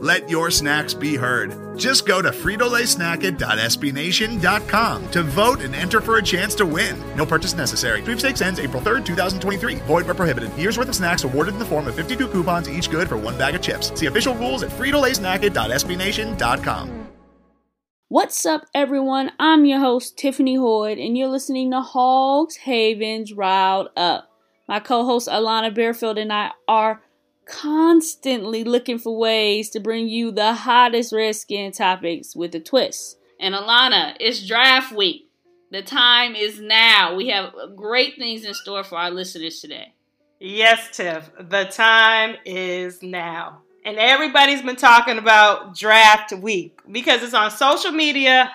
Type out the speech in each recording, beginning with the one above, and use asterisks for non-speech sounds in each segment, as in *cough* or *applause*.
Let your snacks be heard. Just go to fritolaysnacket.sbnation.com to vote and enter for a chance to win. No purchase necessary. Sweepstakes ends April 3rd, 2023. Void where prohibited. Year's worth of snacks awarded in the form of 52 coupons, each good for one bag of chips. See official rules at fritolaysnacket.sbnation.com. What's up, everyone? I'm your host, Tiffany Hoyd, and you're listening to Hogs Havens Riled Up. My co host, Allana Barefield, and I are constantly looking for ways to bring you the hottest Redskin topics with a twist. And Allana, it's draft week. The time is now. We have great things in store for our listeners today. Yes, Tiff. The time is now. And everybody's been talking about draft week because it's on social media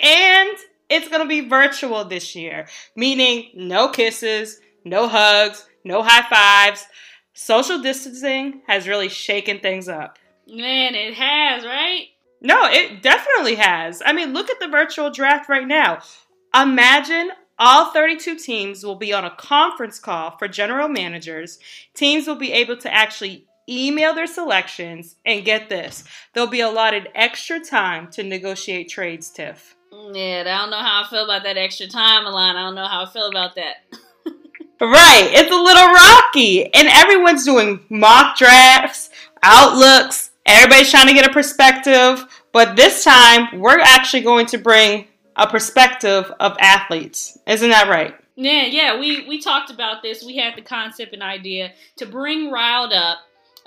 and it's going to be virtual this year, meaning no kisses, no hugs, no high fives. Social distancing has really shaken things up. Man, it has, right? No, it definitely has. I mean, look at the virtual draft right now. Imagine all 32 teams will be on a conference call for general managers. Teams will be able to actually email their selections, and get this, they'll be allotted extra time to negotiate trades, Tiff. Yeah, I don't know how I feel about that extra time, Allana. I don't know how I feel about that. *laughs* right, it's a little rocky, and everyone's doing mock drafts, outlooks, everybody's trying to get a perspective, but this time we're actually going to bring a perspective of athletes. Isn't that right? Yeah, yeah, we we talked about this. We had the concept and idea to bring riled up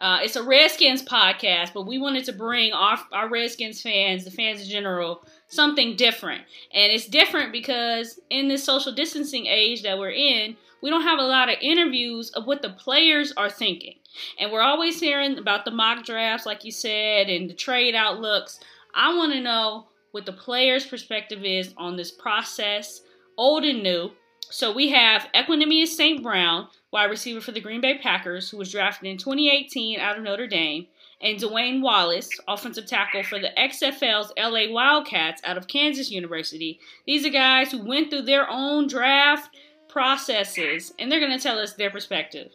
uh, it's a Redskins podcast, but we wanted to bring our, our Redskins fans, the fans in general, something different. And it's different because in this social distancing age that we're in, we don't have a lot of interviews of what the players are thinking. And we're always hearing about the mock drafts, like you said, and the trade outlooks. I want to know what the players' perspective is on this process, old and new. So we have Equanimeous St. Brown, wide receiver for the Green Bay Packers, who was drafted in 2018 out of Notre Dame, and Dwayne Wallace, offensive tackle for the XFL's LA Wildcats out of Kansas University. These are guys who went through their own draft processes, and they're going to tell us their perspective.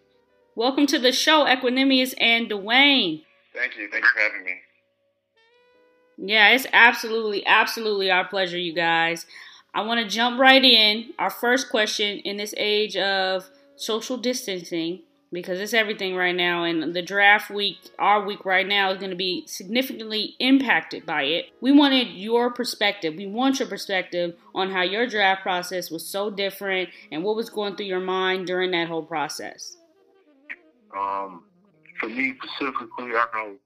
Welcome to the show, Equanimeous and Dwayne. Thank you. Thank you for having me. Yeah, it's absolutely, absolutely our pleasure, you guys. I want to jump right in. Our first question in this age of social distancing because it's everything right now and the draft week our week right now is going to be significantly impacted by it. We wanted your perspective. We want your perspective on how your draft process was so different and what was going through your mind during that whole process. Um for me specifically i know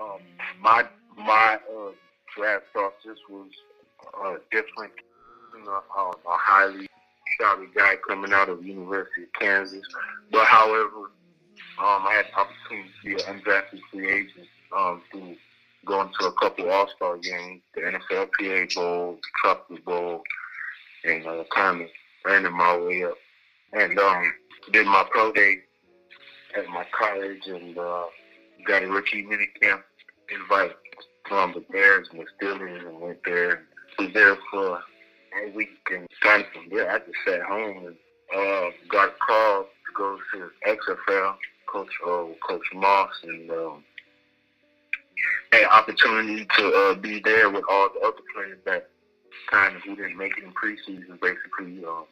um my my uh, draft process was uh, different you know, uh, highly scouted guy coming out of University of Kansas. But however, um, I had the opportunity to be an undrafted free agent um, through going to a couple All Star games, the NFLPA Bowl, the Tropical Bowl, and uh, kind of ran my way up. And um, did my pro day at my college and uh, got a rookie minicamp invite from the Bears and the Steelers and went there was there for and we can kind of from there. I just sat home and uh, got a call to go to XFL, Coach uh, Coach Moss, and um, had opportunity to uh, be there with all the other players that kind of who didn't make it in preseason. Basically, um,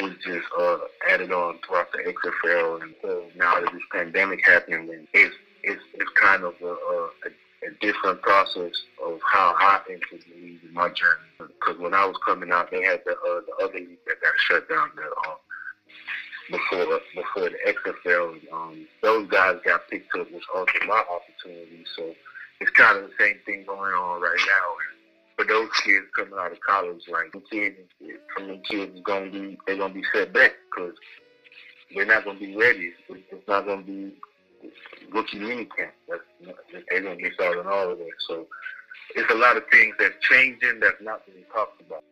was just uh, added on throughout the XFL, and so now that this pandemic happened, and it's it's it's kind of a, a, a a different process of how I entered the league in my journey. Because when I was coming out, they had the uh, the other league that got shut down there uh, before before the XFL. Um, those guys got picked up, which altered my opportunity. So it's kind of the same thing going on right now. For those kids coming out of college, like the kids, from the kids gonna be they're gonna be set back because they're not gonna be ready. It's not gonna be rookie minicamp. That's they're miss out on all of that. So it's a lot of things that's changing that's not being talked about.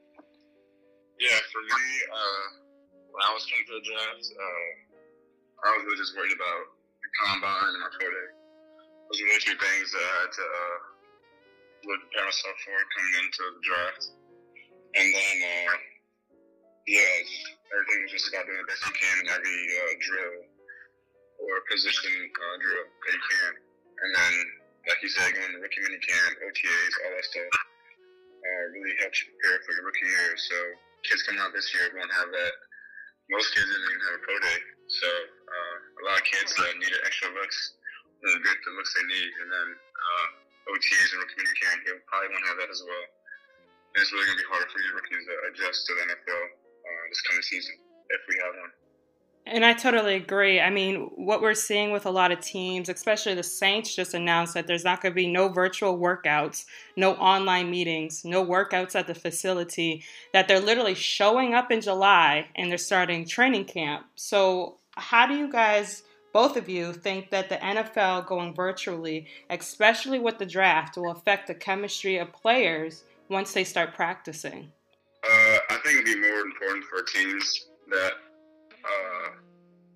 Yeah, for me, uh, when I was coming to the draft, uh, I was really just worried about the combine and my pro day. Those were really two things that I had to uh, really prepare myself for coming into the draft. And then, uh, yeah, just, everything was just about doing the best you can in every uh, drill or position uh, drill that you can. And then, like you said, going to rookie mini camp, OTAs, all that stuff, uh, really helps you prepare for your rookie year. So kids coming out this year won't have that. Most kids didn't even have a pro day. So uh, a lot of kids uh, needed extra looks, won't get the looks they need. And then uh, OTAs and rookie mini camp, they probably won't have that as well. And it's really going to be harder for these rookies to adjust to the NFL uh, this coming season if we have one. And I totally agree. I mean, what we're seeing with a lot of teams, especially the Saints, just announced that there's not going to be no virtual workouts, no online meetings, no workouts at the facility, that they're literally showing up in July and they're starting training camp. So, how do you guys, both of you, think that the NFL going virtually, especially with the draft, will affect the chemistry of players once they start practicing? Uh, I think it'd be more important for teams that uh,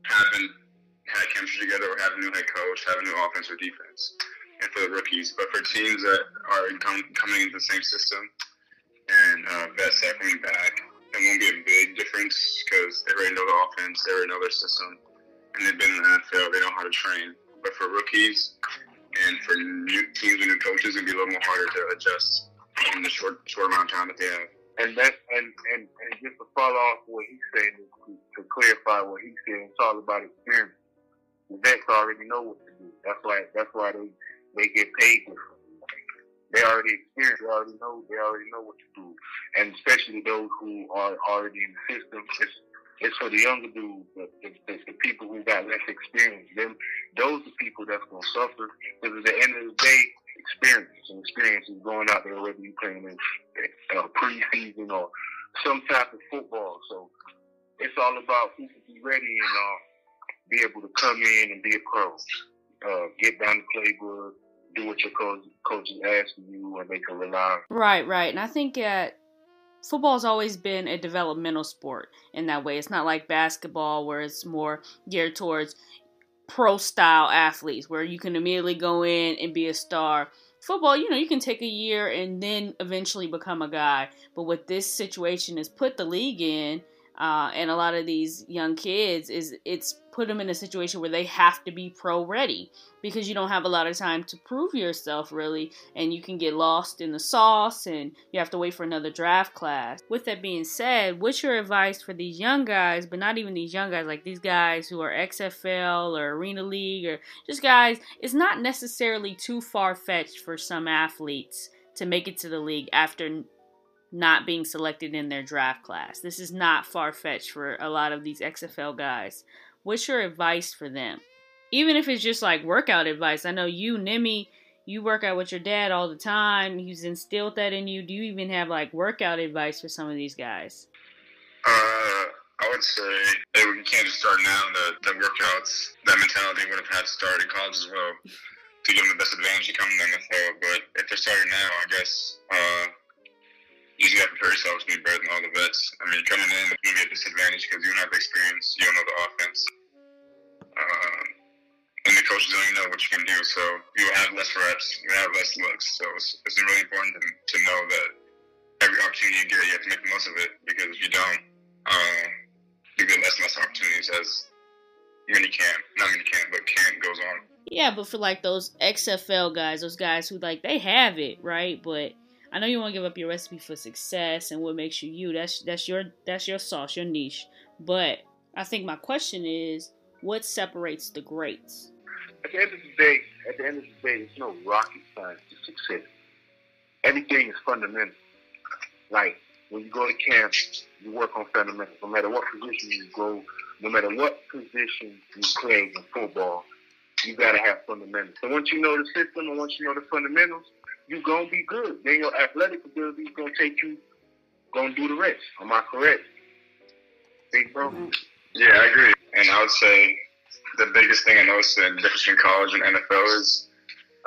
haven't had chemistry together or have a new head coach, have a new offense or defense, and for the rookies. But for teams that are com- coming into the same system and uh, vets that coming back, it won't be a big difference because they already know the offense, they already know their system, and they've been in the NFL, they know how to train. But for rookies and for new teams and new coaches, it'll be a little more harder to adjust in the short short amount of time that they have. And that and, and, and just to follow off what he's saying to, to clarify what he's saying, it's all about experience. The vets already know what to do. That's why that's why they they get paid. They already experienced. They already know. They already know what to do. And especially those who are already in the system. It's it's for the younger dudes, the, the, the people who got less experience. Them those are people that's gonna suffer. Because at the end of the day, experience. And experience is going out there whether you're playing in uh, preseason or some type of football. So it's all about who can be ready and uh, be able to come in and be a pro. Uh, get down the playbook, do what your coach, coach is asking you, and they can rely on. Right, right. And I think that football's always been a developmental sport in that way. It's not like basketball where it's more geared towards pro style athletes where you can immediately go in and be a star. Football, you know, you can take a year and then eventually become a guy. But what this situation has put the league in, uh, and a lot of these young kids, is it's put them in a situation where they have to be pro ready because you don't have a lot of time to prove yourself really and you can get lost in the sauce and you have to wait for another draft class. With that being said, what's your advice for these young guys, but not even these young guys, like these guys who are XFL or Arena League or just guys, it's not necessarily too far fetched for some athletes to make it to the league after not being selected in their draft class. This is not far fetched for a lot of these XFL guys. What's your advice for them? Even if it's just like workout advice. I know you, Nimi, you work out with your dad all the time. He's instilled that in you. Do you even have like workout advice for some of these guys? Uh, I would say hey, we can't just start now. The, the workouts, that mentality would have had to start in college as well to give them the best advantage to come in the NFL. But if they're starting now, I guess uh, you just got to prepare yourself to be better than all the vets. I mean, coming in, you're going to be a disadvantage because you don't have the experience, you don't know the offense. Um, and the coaches don't even know what you can do. So you'll have less reps, you'll have less looks. So it's, it's really important to, to know that every opportunity you get, you have to make the most of it because if you don't, um, you get less and less opportunities as mini camp, not mini camp, but camp goes on. Yeah, but for like those XFL guys, those guys who like they have it, right? But I know you want to give up your recipe for success and what makes you you. That's that's your that's your sauce, your niche. But I think my question is, what separates the greats? At the end of the day, at the end of the day, there's no rocket science to success. Everything is fundamental. Like when you go to camp, you work on fundamentals. No matter what position you go, no matter what position you play in football, you gotta have fundamentals. So once you know the system and once you know the fundamentals, you're gonna be good. Then your athletic ability is gonna take you, gonna do the rest. Am I correct, big bro? Yeah, I agree. And I would say the biggest thing I noticed the difference between college and NFL is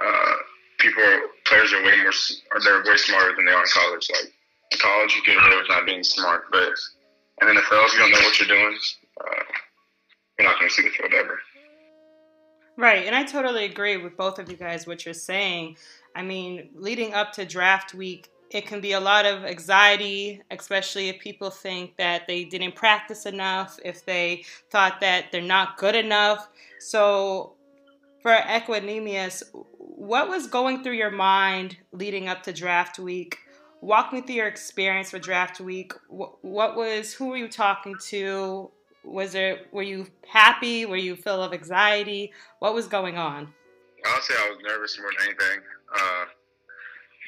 uh, people players are way more or they're way smarter than they are in college. Like in college, you get away with not being smart, but in NFL, if you don't know what you're doing, uh, you're not going to see the field ever. Right, and I totally agree with both of you guys what you're saying. I mean, leading up to draft week, it can be a lot of anxiety, especially if people think that they didn't practice enough, if they thought that they're not good enough. So, for Equanimeous, what was going through your mind leading up to draft week? Walk me through your experience for draft week. What was, who were you talking to? Was there, were you happy? Were you full of anxiety? What was going on? i'll say I was nervous more than anything. Uh,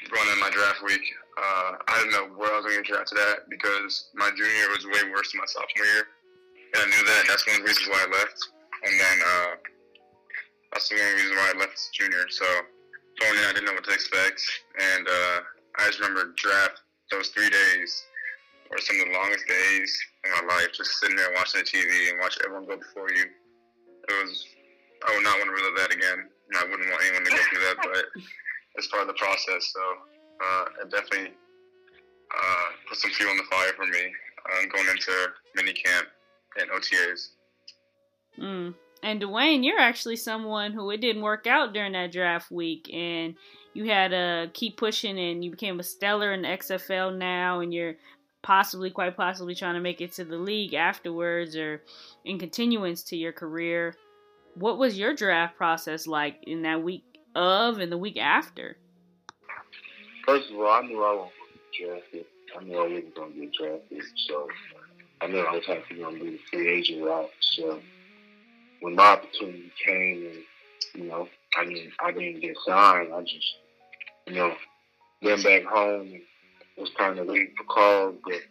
going in my draft week, uh, I didn't know where I was going to get drafted at because my junior year was way worse than my sophomore year. And I knew that. That's one of the reasons why I left. And then uh, that's the only reason why I left junior. So going in, I didn't know what to expect. And uh, I just remember draft those three days were some of the longest days in my life, just sitting there watching the TV and watch everyone go before you. It was, I would not want to relive that again. And I wouldn't want anyone to go through that, but *laughs* it's part of the process. So uh, it definitely uh, put some fuel on the fire for me um, going into mini camp and OTAs. Mm. And Dwayne, you're actually someone who it didn't work out during that draft week, and you had to keep pushing, and you became a stellar in the XFL now, and you're possibly, quite possibly, trying to make it to the league afterwards or in continuance to your career. What was your draft process like in that week of and the week after? First of all, I knew I wasn't going drafted. I knew I wasn't going to get drafted, so I knew I was having to do the free agent route. So when my opportunity came and, you know, I didn't, I didn't get signed, I just, you know, went back home and was kind of waiting for calls, but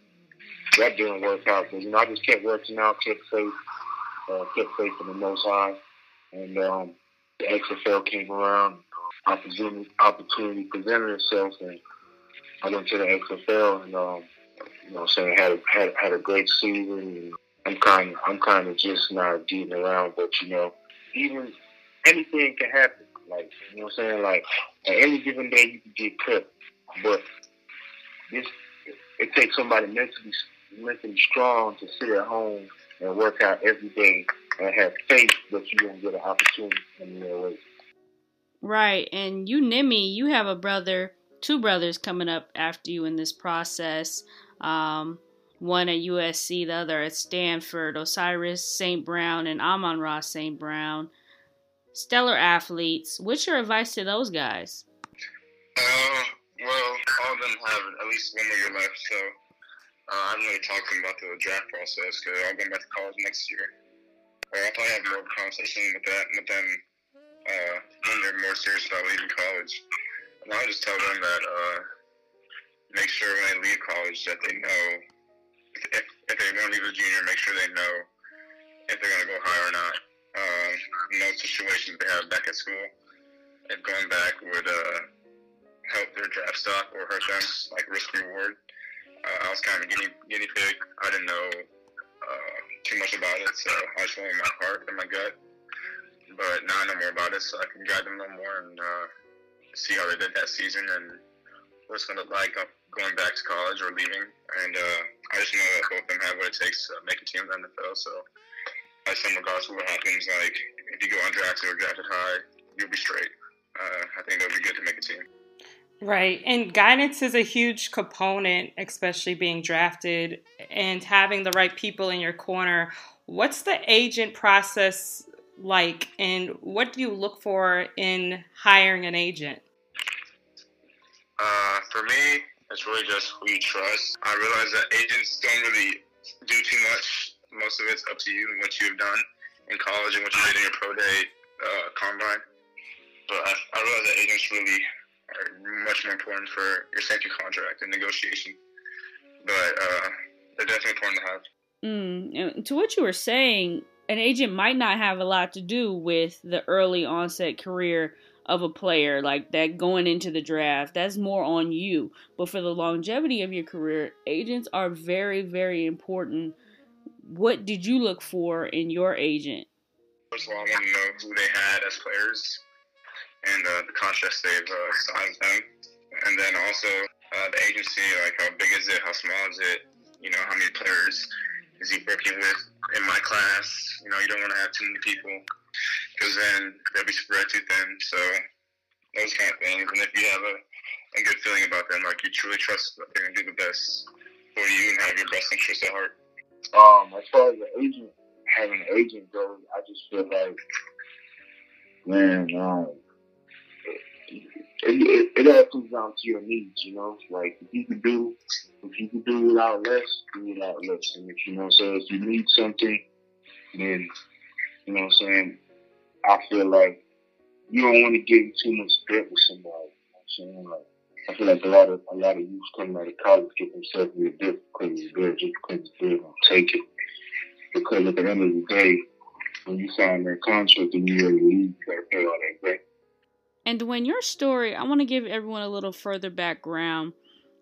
that didn't work out. But, you know, I just kept working out, kept faith, uh, kept faith in the Most High. And um, the XFL came around, opportunity, opportunity presented itself, and I went to the XFL and, um, you know, saying had a, had had a great season. And, I'm kind I'm kind of just not getting around, but you know, even anything can happen. Like, you know what I'm saying? Like, at any given day you can get cut, but this, it takes somebody mentally, mentally strong to sit at home and work out every day and have faith that you're gonna get an opportunity in your way. Right, and you, Nimi, you have a brother, two brothers coming up after you in this process. Um, one at USC, the other at Stanford, Osiris St. Brown and Amon-Ra St. Brown. Stellar athletes. What's your advice to those guys? Uh, well, all of them have at least one more year left, so uh, I haven't really talked about the draft process because I'll go back to college next year. Or I'll probably have more of a conversation with that with them uh, when they're more serious about leaving college. And I'll just tell them that uh, make sure when they leave college that they know if, if they want to leave a junior, make sure they know if they're going to go high or not. Um, no situations they have back at school. If going back would uh, help their draft stock or hurt them, like risk reward. Uh, I was kind of a guinea, guinea pig. I didn't know uh, too much about it, so I just went with my heart and my gut. But now I know more about it, so I can guide them a little more and uh, see how they did that season and what it's going to look like going back to college or leaving. And uh, I just know that both of them have what it takes to make a team in the NFL. So I just regardless of what happens, like if you go undrafted or drafted high, you'll be straight. Uh, I think it'll be good to make a team. Right. And guidance is a huge component, especially being drafted and having the right people in your corner. What's the agent process like, and what do you look for in hiring an agent? Uh, for me, it's really just who you trust. I realize that agents don't really do too much. Most of it's up to you and what you've done in college and what you did in your pro day uh, combine. But I, I realize that agents really are much more important for your safety contract and negotiation. But uh, they're definitely important to have. Mm, to what you were saying, an agent might not have a lot to do with the early onset career of a player like that going into the draft. That's more on you. But for the longevity of your career, agents are very, very important. What did you look for in your agent? First of all, I want to know who they had as players and uh, the contracts they've uh, signed them. And then also uh, the agency, like how big is it, how small is it, you know, how many players is he working with in my class? You know, you don't want to have too many people because then they'll be spread too thin. So those kind of things. And if you have a, a good feeling about them, like you truly trust that they're going to do the best for you and have your best interest at heart. Um, as far as the agent, having an agent goes, I just feel like, man, um, it, it, it all comes down to your needs, you know. Like if you can do, if you can do without less, do without less. And if you know, so if you need something, then you know, what I'm saying, I feel like you don't want to get in too much debt with somebody. You know what I'm saying, like. I feel like a lot of a lot of youth coming out of college get themselves in a debt because it's there just because they're gonna take it. Because at the end of the day, when you sign that contract and you ready to leave, you gotta pay all that debt. And when your story, I want to give everyone a little further background.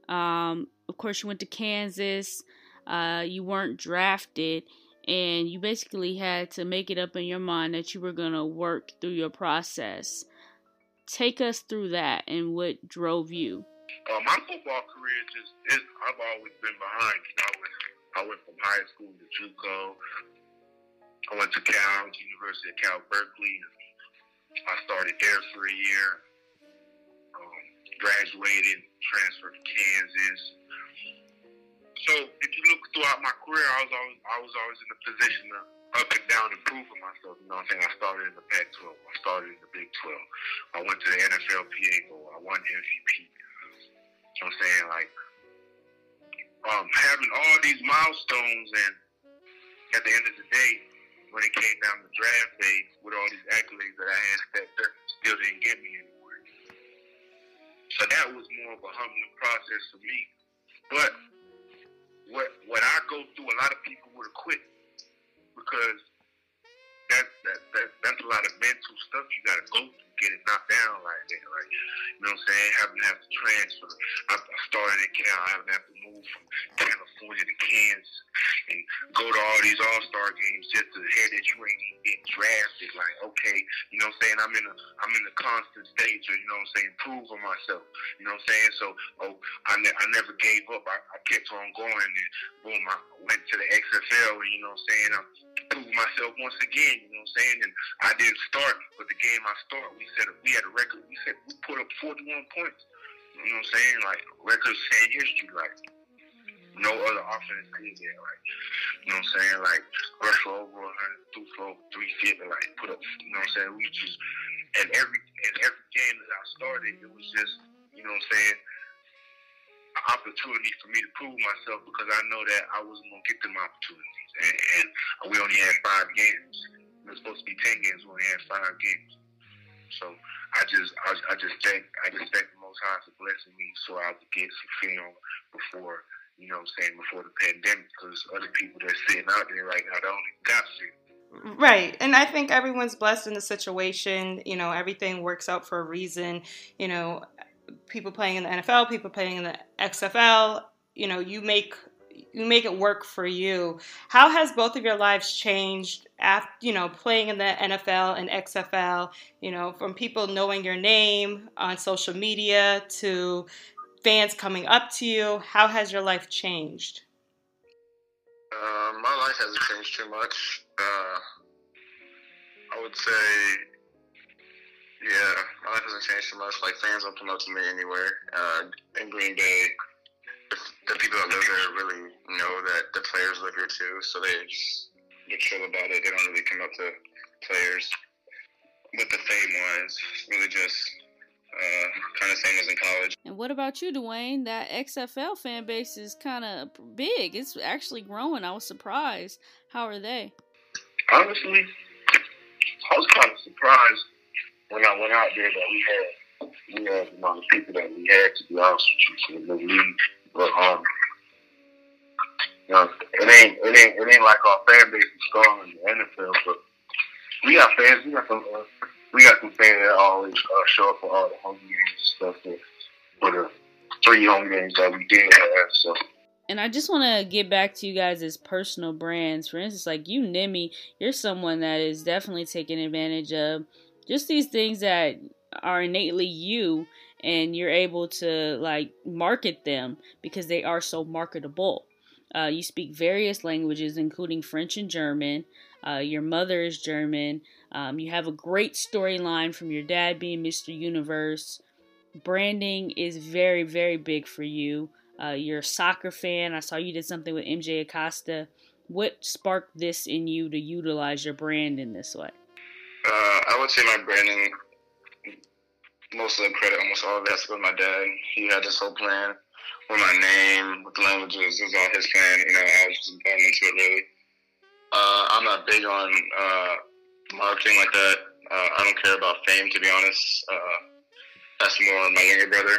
Um, of course, you went to Kansas. Uh, you weren't drafted, and you basically had to make it up in your mind that you were gonna work through your process. Take us through that and what drove you. Uh, my football career just is I've always been behind. You know, I went, I went from high school to JUCO. I went to Cal, University of Cal Berkeley. I started there for a year. Um, graduated, transferred to Kansas. So if you look throughout my career, I was always I was always in a position to up and down improving myself. You know what I'm saying? I started in the Pac-12. I started in the Big 12. I went to the NFLPA Bowl. I won MVP. You know what I'm saying? Like, um, having all these milestones and at the end of the day, when it came down to draft day, with all these accolades that I had, *laughs* that, still didn't get me anywhere. So that was more of a humbling process for me. But what what I go through, a lot of people would have quit because that, that that that's a lot of mental stuff you gotta go through, get it knocked down like that. Like you know what I'm saying? Having to have to transfer. I, I started in Cal, having to have to move from California to Kansas and go to all these all star games just to hear that you ain't getting drafted. Like, okay, you know what I'm saying? I'm in a I'm in a constant stage of, you know what I'm saying, proving myself. You know what I'm saying? So oh I, ne- I never gave up. I, I kept on going and boom, I went to the XFL and you know what I'm saying, I proved myself once again, you know what I'm saying? And I didn't start, but the game I started, we said we had a record. We said we put up 41 points. You know what I'm saying? Like records saying history. Like no other offense did that. Like you know what I'm saying? Like rush for over 100, threw for over 350. Like put up. You know what I'm saying? We just and every and every game that I started, it was just you know what I'm saying. An opportunity for me to prove myself because I know that I wasn't gonna get them opportunities, and, and we only had five games. It was supposed to be ten games. We only had five games. So I just, I, I just thank, I just thank the Most High for blessing me, so I could get some film before, you know, what I'm saying before the pandemic, because other people that's sitting out there right now, they don't even got shit. Right. And I think everyone's blessed in the situation. You know, everything works out for a reason. You know, people playing in the NFL, people playing in the XFL, you know, you make you make it work for you. How has both of your lives changed after, you know, playing in the NFL and XFL, you know, from people knowing your name on social media to fans coming up to you? How has your life changed? Uh, my life hasn't changed too much. Uh, I would say, yeah, my life hasn't changed too much. Like fans don't come up to me anywhere. Uh, in Green Bay, the, people that live there really know that the players live here too, so they just they're chill about it. They don't really come up to players. With the fame wise, really just uh, kind of same as in college. And what about you, Dwayne? That XFL fan base is kind of big. It's actually growing. I was surprised. How are they? Honestly, I was kind of surprised when I went out there that we had we had the amount of people that we had to be honest with you for the league. But um, you know, it ain't it ain't it ain't like our fan base is strong in the NFL, but we got fans. We got some uh, we got some fans that always uh, show up for all the home games and stuff. For, for the three home games that we did have, so. And I just want to get back to you guys as personal brands. For instance, like you, Nimi, you're someone that is definitely taking advantage of just these things that are innately you and you're able to like market them because they are so marketable. Uh, you speak various languages, including French and German. Uh, your mother is German. Um, you have a great storyline from your dad being Mr. Universe. Branding is very, very big for you. Uh, you're a soccer fan. I saw you did something with MJ Acosta. What sparked this in you to utilize your brand in this way? Uh, I would say my branding, most of the credit, almost all of that's with my dad. He had this whole plan with my name, with languages. It was all his plan. You know, I was just born into it, really. Uh, I'm not big on uh, marketing like that. Uh, I don't care about fame, to be honest. Uh, that's more my younger brother,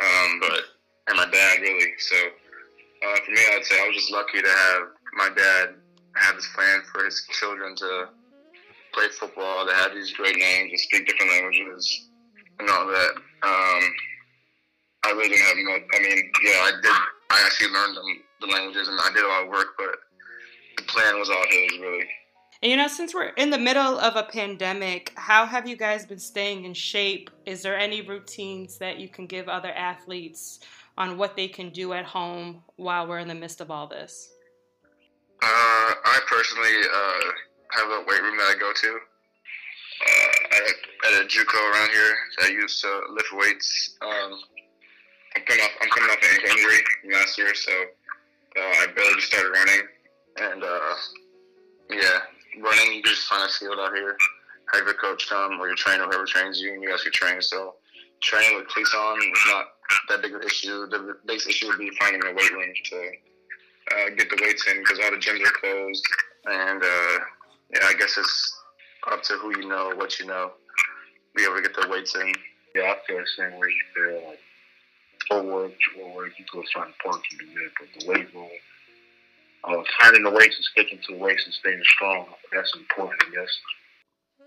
um, but and my dad really. So uh, for me, I'd say I was just lucky to have my dad have this plan for his children to play football, to have these great names, and speak different languages, and all that. Um, I really didn't have much. I mean, yeah, I did. I actually learned them, the languages, and I did a lot of work, but the plan was all his, really. And you know, since we're in the middle of a pandemic, how have you guys been staying in shape? Is there any routines that you can give other athletes on what they can do at home while we're in the midst of all this? Uh, I personally uh, have a weight room that I go to. Uh, at, at a JUCO around here that I used to lift weights. Um, I'm coming off I'm coming off an injury last year, so uh, I barely just started running, and uh, yeah, running you just find a field out here. Have your coach come or your trainer, whoever trains you, and you guys can train. So training with cleats on is not that big of an issue. The biggest issue would be finding a weight room to uh, get the weights in because all the gyms are closed, and uh, yeah, I guess it's up to who you know, what you know, be able to get the weights in. Yeah, I feel the same way you feel. Like, forward, forward, you go find parts to do that, but the weight room, uh, finding the weights and sticking to the weights and staying strong, that's important, I guess.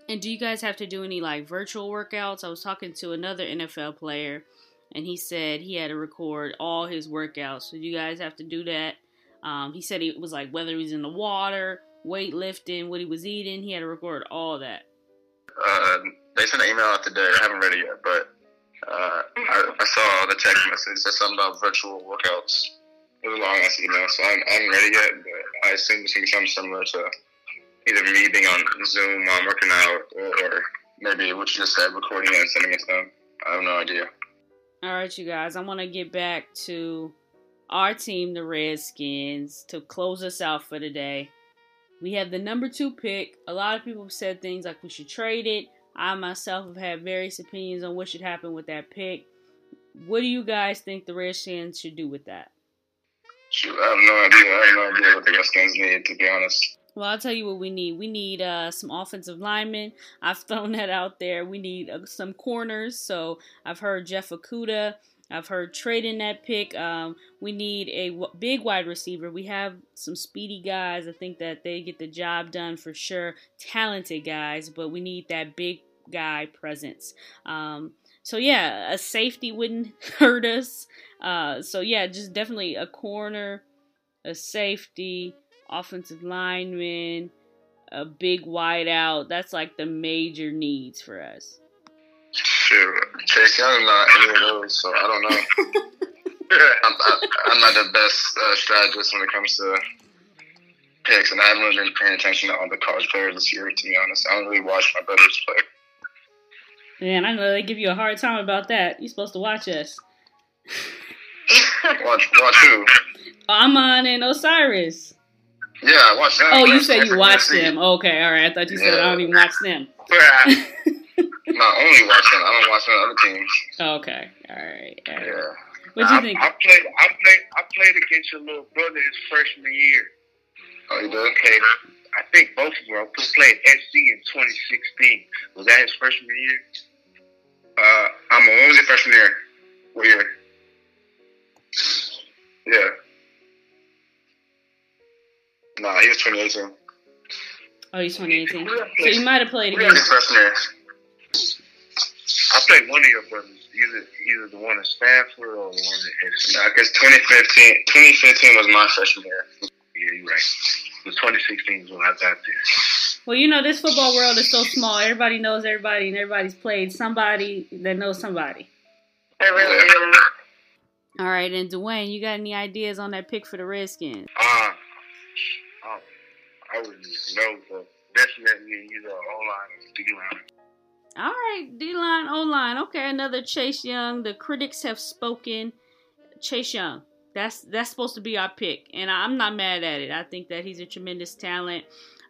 And do you guys have to do any like virtual workouts? I was talking to another NFL player and he said he had to record all his workouts. So you guys have to do that. Um, he said it was like whether he was in the water, weightlifting, what he was eating, he had to record all that. Uh, they sent an email out today. I haven't read it yet, but uh, I, I, saw the text message. It said something about virtual workouts. It was a long ass email, so I'm, I haven't read it yet, but I assume it's going to be something similar to either me being on Zoom while I'm working out, or maybe what you just said, recording it and sending it to them. I have no idea. All right, you guys. I want to get back to our team, the Redskins, to close us out for today. We have the number two pick. A lot of people have said things like we should trade it. I myself have had various opinions on what should happen with that pick. What do you guys think the Redskins should do with that? Shoot, I have no idea. I have no idea what the Redskins need, to be honest. Well, I'll tell you what we need. We need uh, some offensive linemen. I've thrown that out there. We need uh, some corners. So I've heard Jeff Okudah. I've heard trading that pick. Um, we need a w- big wide receiver. We have some speedy guys. I think that they get the job done for sure. Talented guys, but we need that big guy presence. Um, so yeah, a safety wouldn't *laughs* hurt us. Uh, so yeah, just definitely a corner, a safety offensive lineman, a big wideout. That's like the major needs for us. Sure, Chase Young not any of those, so I don't know. *laughs* I'm, I, am not the best uh, strategist when it comes to picks, and I haven't really been paying attention to all the college players this year. To be honest, I don't really watch my brothers play. Man, I know they give you a hard time about that. You're supposed to watch us. *laughs* watch, watch who? Amon and Osiris. Yeah, I watched them. Oh, you said you watched them. Okay, all right. I thought you said I don't even watch them. *laughs* Yeah. Not only *laughs* watch them, I don't watch them other teams. Okay, all right. All right. Yeah. What do you think? I, I played. I played. I played against your little brother his freshman year. Oh, you did? Okay. I think both of them. We played SC in 2016. Was that his freshman year? Uh, I'm. When was your freshman year? What year? Yeah. Nah, he was 2018. Oh, he's 2018. So you might have played against. His freshman year. I played one of your brothers, either either the one at Stanford or the one at SC. Nah, because 2015, 2015 was my freshman year. Yeah, you're right. It was 2016 is when I got there. Well, you know, this football world is so small. Everybody knows everybody, and everybody's played somebody that knows somebody. It really is. All right, and Dwayne, you got any ideas on that pick for the Redskins? Uh, oh, I wouldn't know, but definitely either O-line or D-line. All right, D line, O line. Okay, another Chase Young. The critics have spoken. Chase Young. That's that's supposed to be our pick, and I'm not mad at it. I think that he's a tremendous talent.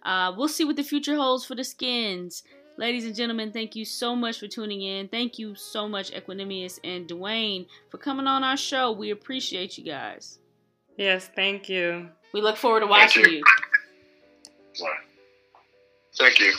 Uh, we'll see what the future holds for the Skins. Ladies and gentlemen, thank you so much for tuning in. Thank you so much, Equanimeous and Dwayne, for coming on our show. We appreciate you guys. Yes, thank you. We look forward to watching you. you. Thank you.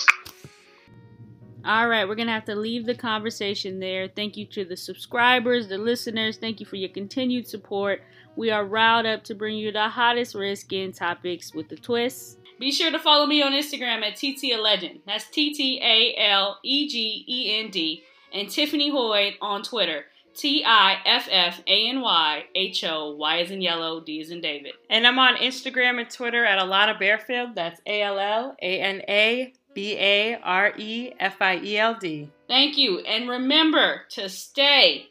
All right, we're going to have to leave the conversation there. Thank you to the subscribers, the listeners. Thank you for your continued support. We are riled up to bring you the hottest Redskin topics with the twists. Be sure to follow me on Instagram at TT Legend. That's T T A L E G E N D. And Tiffany Hoyd on Twitter. T I F F A N Y H O Y is in yellow, D is in David. And I'm on Instagram and Twitter at Allana Barefield. That's A L L A N A B A R E F I E L D. Thank you. And remember to stay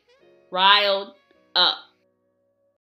riled up.